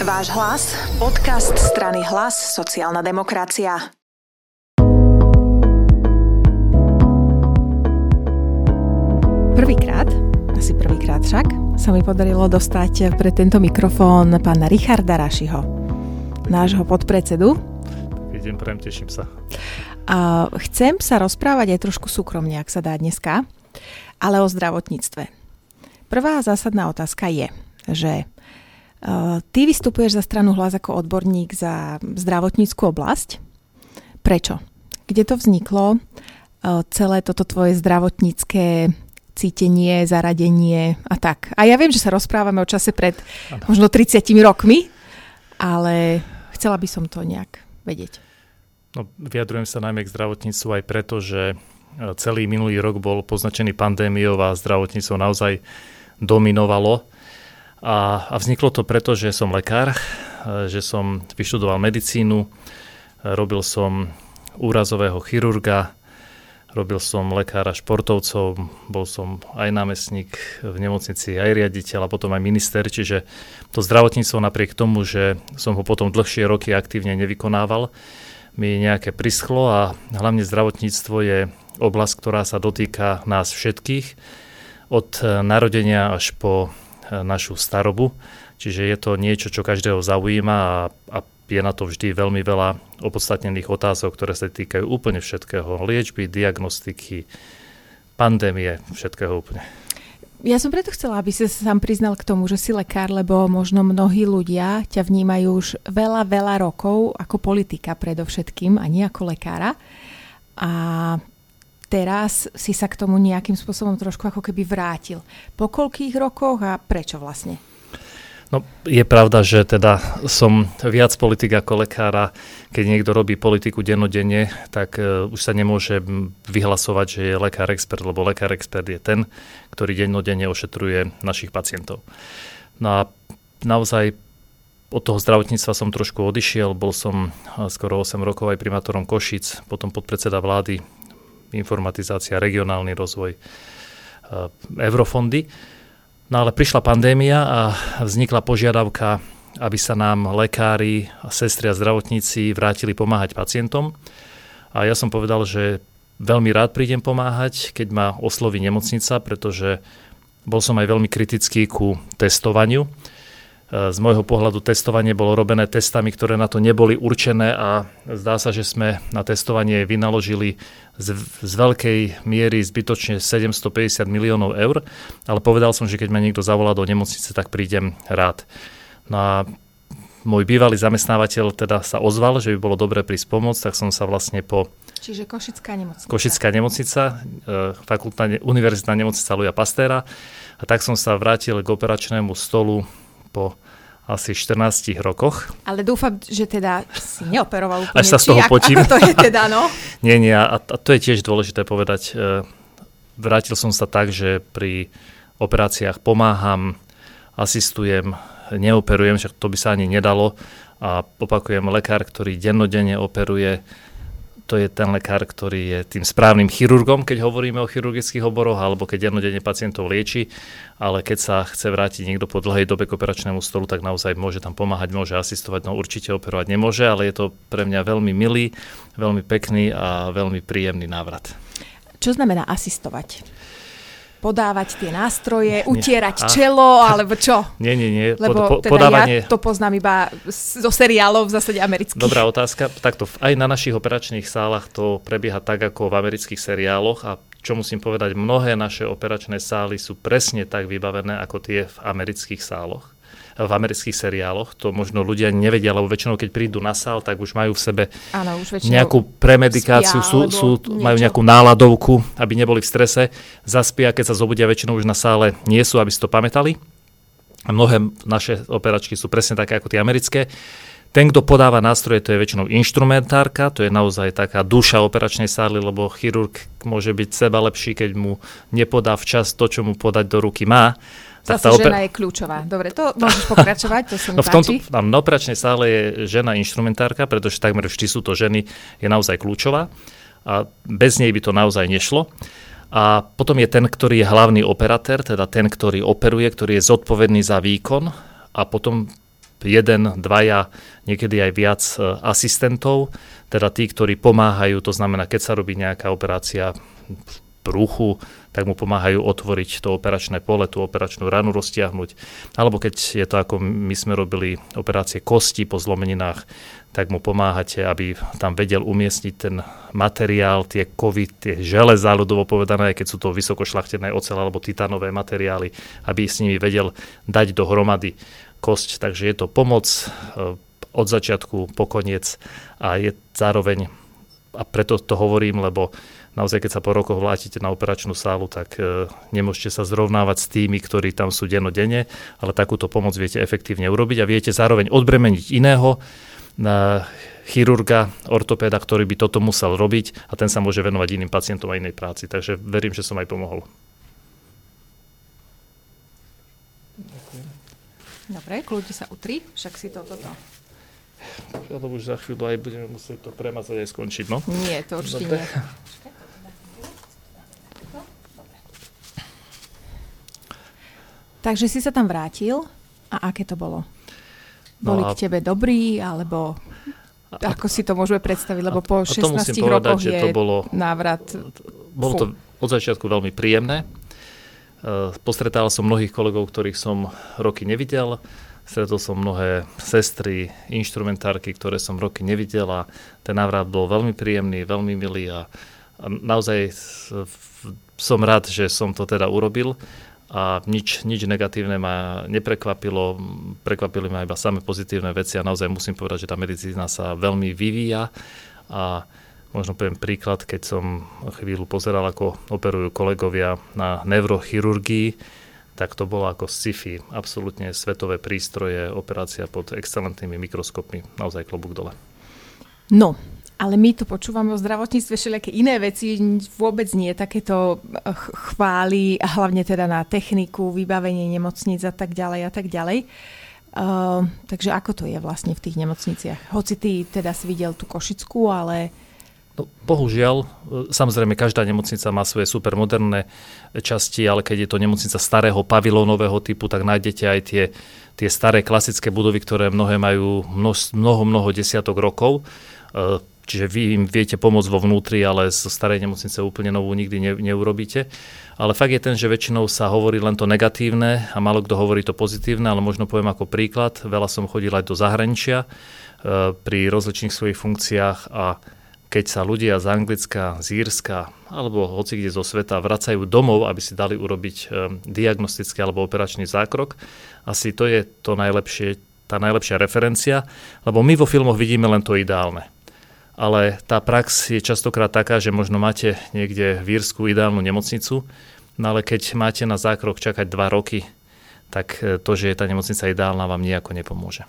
Váš hlas, podcast strany Hlas, sociálna demokracia. Prvýkrát, asi prvýkrát však, sa mi podarilo dostať pre tento mikrofón pána Richarda Rašiho, nášho podpredsedu. Idem, prejem, teším sa. A chcem sa rozprávať aj trošku súkromne, ak sa dá dneska, ale o zdravotníctve. Prvá zásadná otázka je, že ty vystupuješ za stranu hlas ako odborník za zdravotníckú oblasť. Prečo? Kde to vzniklo? Uh, celé toto tvoje zdravotnícke cítenie, zaradenie a tak. A ja viem, že sa rozprávame o čase pred ano. možno 30 rokmi, ale chcela by som to nejak vedieť. No, vyjadrujem sa najmä k zdravotníctvu aj preto, že celý minulý rok bol poznačený pandémiou a zdravotníctvo naozaj dominovalo. A, a vzniklo to preto, že som lekár, že som vyštudoval medicínu, robil som úrazového chirurga, robil som lekára športovcov, bol som aj námestník v nemocnici, aj riaditeľ a potom aj minister, čiže to zdravotníctvo napriek tomu, že som ho potom dlhšie roky aktívne nevykonával, mi nejaké prischlo a hlavne zdravotníctvo je oblasť, ktorá sa dotýka nás všetkých od e, narodenia až po e, našu starobu. Čiže je to niečo, čo každého zaujíma a, a je na to vždy veľmi veľa opodstatnených otázok, ktoré sa týkajú úplne všetkého. Liečby, diagnostiky, pandémie, všetkého úplne. Ja som preto chcela, aby si sa sám priznal k tomu, že si lekár, lebo možno mnohí ľudia ťa vnímajú už veľa, veľa rokov ako politika predovšetkým a nie ako lekára. A teraz si sa k tomu nejakým spôsobom trošku ako keby vrátil. Po koľkých rokoch a prečo vlastne? No, je pravda, že teda som viac politik ako lekára. Keď niekto robí politiku dennodenne, tak uh, už sa nemôže vyhlasovať, že je lekár expert, lebo lekár expert je ten, ktorý dennodenne ošetruje našich pacientov. No a naozaj od toho zdravotníctva som trošku odišiel, bol som skoro 8 rokov aj primátorom Košic, potom podpredseda vlády informatizácia, regionálny rozvoj, e, eurofondy. No ale prišla pandémia a vznikla požiadavka, aby sa nám lekári, sestry a zdravotníci vrátili pomáhať pacientom. A ja som povedal, že veľmi rád prídem pomáhať, keď ma osloví nemocnica, pretože bol som aj veľmi kritický ku testovaniu z môjho pohľadu testovanie bolo robené testami, ktoré na to neboli určené a zdá sa, že sme na testovanie vynaložili z, z veľkej miery zbytočne 750 miliónov eur, ale povedal som, že keď ma niekto zavolá do nemocnice, tak prídem rád. No a môj bývalý zamestnávateľ teda sa ozval, že by bolo dobre prísť pomôcť, tak som sa vlastne po... Čiže Košická nemocnica. Košická nemocnica, e, fakultná univerzitná nemocnica Luja Pastéra. A tak som sa vrátil k operačnému stolu po asi 14 rokoch. Ale dúfam, že teda si neoperoval úplne. Až sa z toho potím. Ako to je teda, no? nie, nie, a, a to je tiež dôležité povedať. E, vrátil som sa tak, že pri operáciách pomáham, asistujem, neoperujem, však to by sa ani nedalo. A opakujem, lekár, ktorý dennodenne operuje, to je ten lekár, ktorý je tým správnym chirurgom, keď hovoríme o chirurgických oboroch, alebo keď jednodenne pacientov lieči, ale keď sa chce vrátiť niekto po dlhej dobe k operačnému stolu, tak naozaj môže tam pomáhať, môže asistovať, no určite operovať nemôže, ale je to pre mňa veľmi milý, veľmi pekný a veľmi príjemný návrat. Čo znamená asistovať? Podávať tie nástroje, utierať nie. čelo, alebo čo? Nie, nie, nie. Lebo po, teda podávanie... ja to poznám iba zo seriálov v zásade amerických. Dobrá otázka. Takto aj na našich operačných sálach to prebieha tak, ako v amerických seriáloch a čo musím povedať, mnohé naše operačné sály sú presne tak vybavené, ako tie v amerických sáloch v amerických seriáloch. To možno ľudia nevedia, lebo väčšinou, keď prídu na sál, tak už majú v sebe Áno, už nejakú premedikáciu, spia, sú, sú, majú nejakú náladovku, aby neboli v strese. Zaspia, keď sa zobudia, väčšinou už na sále nie sú, aby si to pamätali. A mnohé naše operačky sú presne také ako tie americké. Ten, kto podáva nástroje, to je väčšinou inštrumentárka, to je naozaj taká duša operačnej sály, lebo chirurg môže byť seba lepší, keď mu nepodá včas to, čo mu podať do ruky má. Zase tá žena oper... je kľúčová. Dobre, to môžeš pokračovať, to sa mi no v tomto, páči. Na operačnej sále je žena inštrumentárka, pretože takmer vždy sú to ženy, je naozaj kľúčová a bez nej by to naozaj nešlo. A potom je ten, ktorý je hlavný operatér, teda ten, ktorý operuje, ktorý je zodpovedný za výkon a potom jeden, dvaja, niekedy aj viac e, asistentov, teda tí, ktorí pomáhajú, to znamená, keď sa robí nejaká operácia v bruchu, tak mu pomáhajú otvoriť to operačné pole, tú operačnú ranu roztiahnuť. Alebo keď je to ako my sme robili operácie kosti po zlomeninách, tak mu pomáhate, aby tam vedel umiestniť ten materiál, tie kovy, tie železa, ľudovo povedané, keď sú to vysokošlachtené ocel alebo titanové materiály, aby s nimi vedel dať dohromady kosť. Takže je to pomoc eh, od začiatku po koniec a je zároveň, a preto to hovorím, lebo naozaj keď sa po rokoch vlátite na operačnú sálu, tak e, nemôžete sa zrovnávať s tými, ktorí tam sú dennodenne, ale takúto pomoc viete efektívne urobiť a viete zároveň odbremeniť iného na chirurga, ortopéda, ktorý by toto musel robiť a ten sa môže venovať iným pacientom a inej práci. Takže verím, že som aj pomohol. Dobre, kľudne sa utri, však si to toto. Ja to už za chvíľu aj budeme musieť to premazať aj skončiť, no? Nie, to určite Dobre. nie. Takže si sa tam vrátil a aké to bolo? Boli no a... k tebe dobrí, alebo ako si to môžeme predstaviť, lebo po 16 rokoch je to bolo, návrat. Bolo to od začiatku veľmi príjemné. E, postretal som mnohých kolegov, ktorých som roky nevidel. Stretol som mnohé sestry, inštrumentárky, ktoré som roky nevidel a ten návrat bol veľmi príjemný, veľmi milý a, a naozaj som rád, že som to teda urobil a nič, nič negatívne ma neprekvapilo, prekvapili ma iba samé pozitívne veci a naozaj musím povedať, že tá medicína sa veľmi vyvíja. A možno poviem príklad, keď som chvíľu pozeral, ako operujú kolegovia na neurochirurgii, tak to bolo ako sci-fi, absolútne svetové prístroje, operácia pod excelentnými mikroskopmi, naozaj klobúk dole. No, ale my tu počúvame o zdravotníctve všelijaké iné veci, vôbec nie takéto eh, chvály, a hlavne teda na techniku, vybavenie nemocníc a tak ďalej a tak ďalej. Uh, takže ako to je vlastne v tých nemocniciach? Hoci ty teda si videl tú Košickú, ale... No, bohužiaľ, samozrejme každá nemocnica má svoje supermoderné časti, ale keď je to nemocnica starého pavilónového typu, tak nájdete aj tie, tie staré klasické budovy, ktoré mnohé majú mnoho, mnoho desiatok rokov. Uh, Čiže vy im viete pomôcť vo vnútri, ale zo starej nemocnice úplne novú nikdy ne, neurobíte. Ale fakt je ten, že väčšinou sa hovorí len to negatívne a málo kto hovorí to pozitívne, ale možno poviem ako príklad. Veľa som chodil aj do zahraničia e, pri rozličných svojich funkciách a keď sa ľudia z Anglicka, z Írska alebo hoci kde zo sveta vracajú domov, aby si dali urobiť e, diagnostický alebo operačný zákrok, asi to je to najlepšie, tá najlepšia referencia, lebo my vo filmoch vidíme len to ideálne ale tá prax je častokrát taká, že možno máte niekde v Írsku ideálnu nemocnicu, no ale keď máte na zákrok čakať 2 roky, tak e, to, že je tá nemocnica ideálna, vám nejako nepomôže.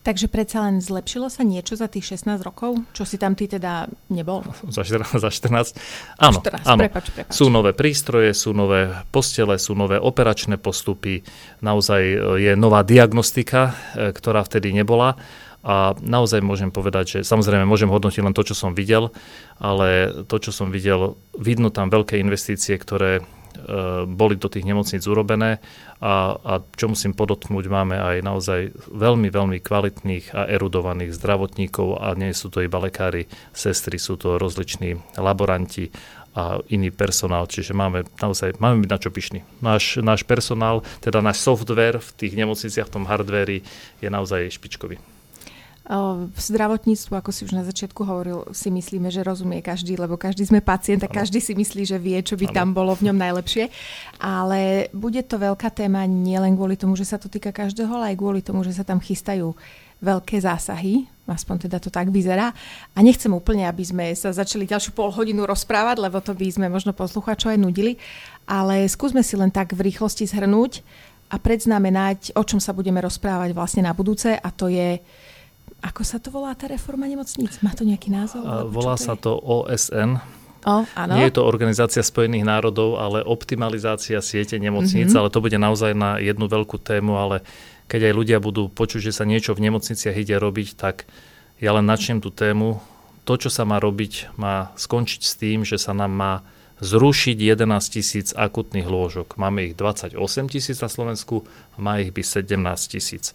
Takže predsa len zlepšilo sa niečo za tých 16 rokov? Čo si tam ty teda nebol? Za 14? Za 14? Áno, 14, áno. Prepač, prepač. sú nové prístroje, sú nové postele, sú nové operačné postupy, naozaj e, je nová diagnostika, e, ktorá vtedy nebola a naozaj môžem povedať, že samozrejme môžem hodnotiť len to, čo som videl, ale to, čo som videl, vidno tam veľké investície, ktoré e, boli do tých nemocníc urobené a, a čo musím podotknúť, máme aj naozaj veľmi, veľmi kvalitných a erudovaných zdravotníkov a nie sú to iba lekári, sestry, sú to rozliční laboranti a iný personál, čiže máme naozaj, máme byť na čo pyšný. Náš, náš personál, teda náš software v tých nemocniciach, v tom hardvéri je naozaj špičkový. V zdravotníctvu, ako si už na začiatku hovoril, si myslíme, že rozumie každý, lebo každý sme pacient a každý si myslí, že vie, čo by ano. tam bolo v ňom najlepšie. Ale bude to veľká téma nielen kvôli tomu, že sa to týka každého, ale aj kvôli tomu, že sa tam chystajú veľké zásahy, aspoň teda to tak vyzerá. A nechcem úplne, aby sme sa začali ďalšiu pol hodinu rozprávať, lebo to by sme možno poslucháčov aj nudili, ale skúsme si len tak v rýchlosti zhrnúť a predznamenať, o čom sa budeme rozprávať vlastne na budúce a to je ako sa to volá tá reforma nemocníc? Má to nejaký názov? Volá to sa to OSN. O, áno. Nie je to Organizácia spojených národov, ale optimalizácia siete nemocníc, mm-hmm. ale to bude naozaj na jednu veľkú tému, ale keď aj ľudia budú počuť, že sa niečo v nemocniciach ide robiť, tak ja len načnem tú tému. To, čo sa má robiť, má skončiť s tým, že sa nám má zrušiť 11 tisíc akutných lôžok. Máme ich 28 tisíc na Slovensku, má ich byť 17 tisíc.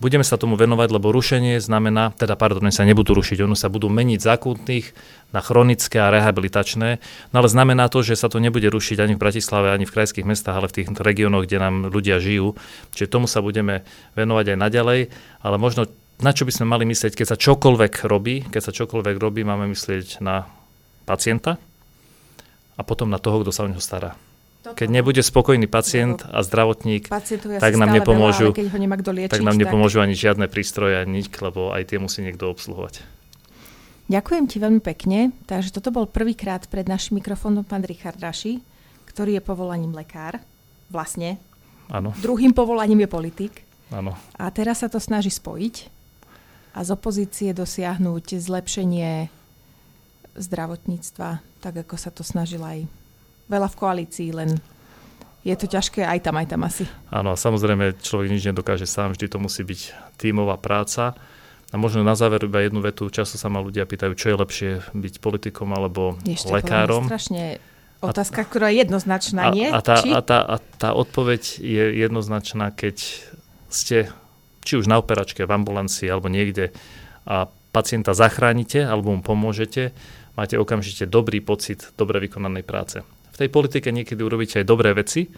Budeme sa tomu venovať, lebo rušenie znamená, teda pardon, sa nebudú rušiť, ono sa budú meniť z akútnych na chronické a rehabilitačné, no ale znamená to, že sa to nebude rušiť ani v Bratislave, ani v krajských mestách, ale v tých regiónoch, kde nám ľudia žijú. Čiže tomu sa budeme venovať aj naďalej, ale možno na čo by sme mali myslieť, keď sa čokoľvek robí, keď sa čokoľvek robí, máme myslieť na pacienta a potom na toho, kto sa o neho stará. Toto. Keď nebude spokojný pacient a zdravotník, tak nám nepomôžu, veľa, liečiť, tak nám nepomôžu tak... ani žiadne prístroje, ani nič, lebo aj tie musí niekto obsluhovať. Ďakujem ti veľmi pekne. Takže toto bol prvýkrát pred našim mikrofónom pán Richard Raši, ktorý je povolaním lekár. Vlastne. Áno. Druhým povolaním je politik. Áno. A teraz sa to snaží spojiť a z opozície dosiahnuť zlepšenie zdravotníctva, tak ako sa to snažil aj veľa v koalícii, len je to ťažké aj tam, aj tam asi. Áno, a samozrejme človek nič nedokáže sám, vždy to musí byť tímová práca. A možno na záver iba jednu vetu, často sa ma ľudia pýtajú, čo je lepšie byť politikom alebo Ešte lekárom. strašne otázka, a, ktorá je jednoznačná, a, nie? A tá, a, tá, a tá odpoveď je jednoznačná, keď ste či už na operačke, v ambulancii alebo niekde a pacienta zachránite alebo mu pomôžete, máte okamžite dobrý pocit dobre vykonanej práce tej politike niekedy urobíte aj dobré veci,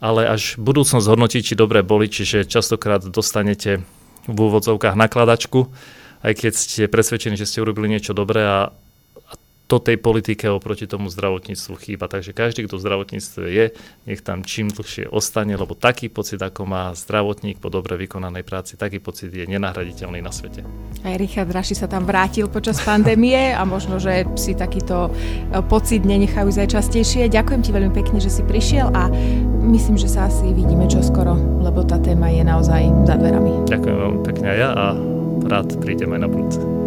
ale až budúcnosť hodnotí, či dobre boli, čiže častokrát dostanete v úvodzovkách nakladačku, aj keď ste presvedčení, že ste urobili niečo dobré a to tej politike oproti tomu zdravotníctvu chýba. Takže každý, kto v zdravotníctve je, nech tam čím dlhšie ostane, lebo taký pocit, ako má zdravotník po dobre vykonanej práci, taký pocit je nenahraditeľný na svete. Aj Richard Raši sa tam vrátil počas pandémie a možno, že si takýto e, pocit nenechajú aj častejšie. Ďakujem ti veľmi pekne, že si prišiel a myslím, že sa asi vidíme čoskoro, lebo tá téma je naozaj za dverami. Ďakujem veľmi pekne aj ja a rád prídem aj na budúce.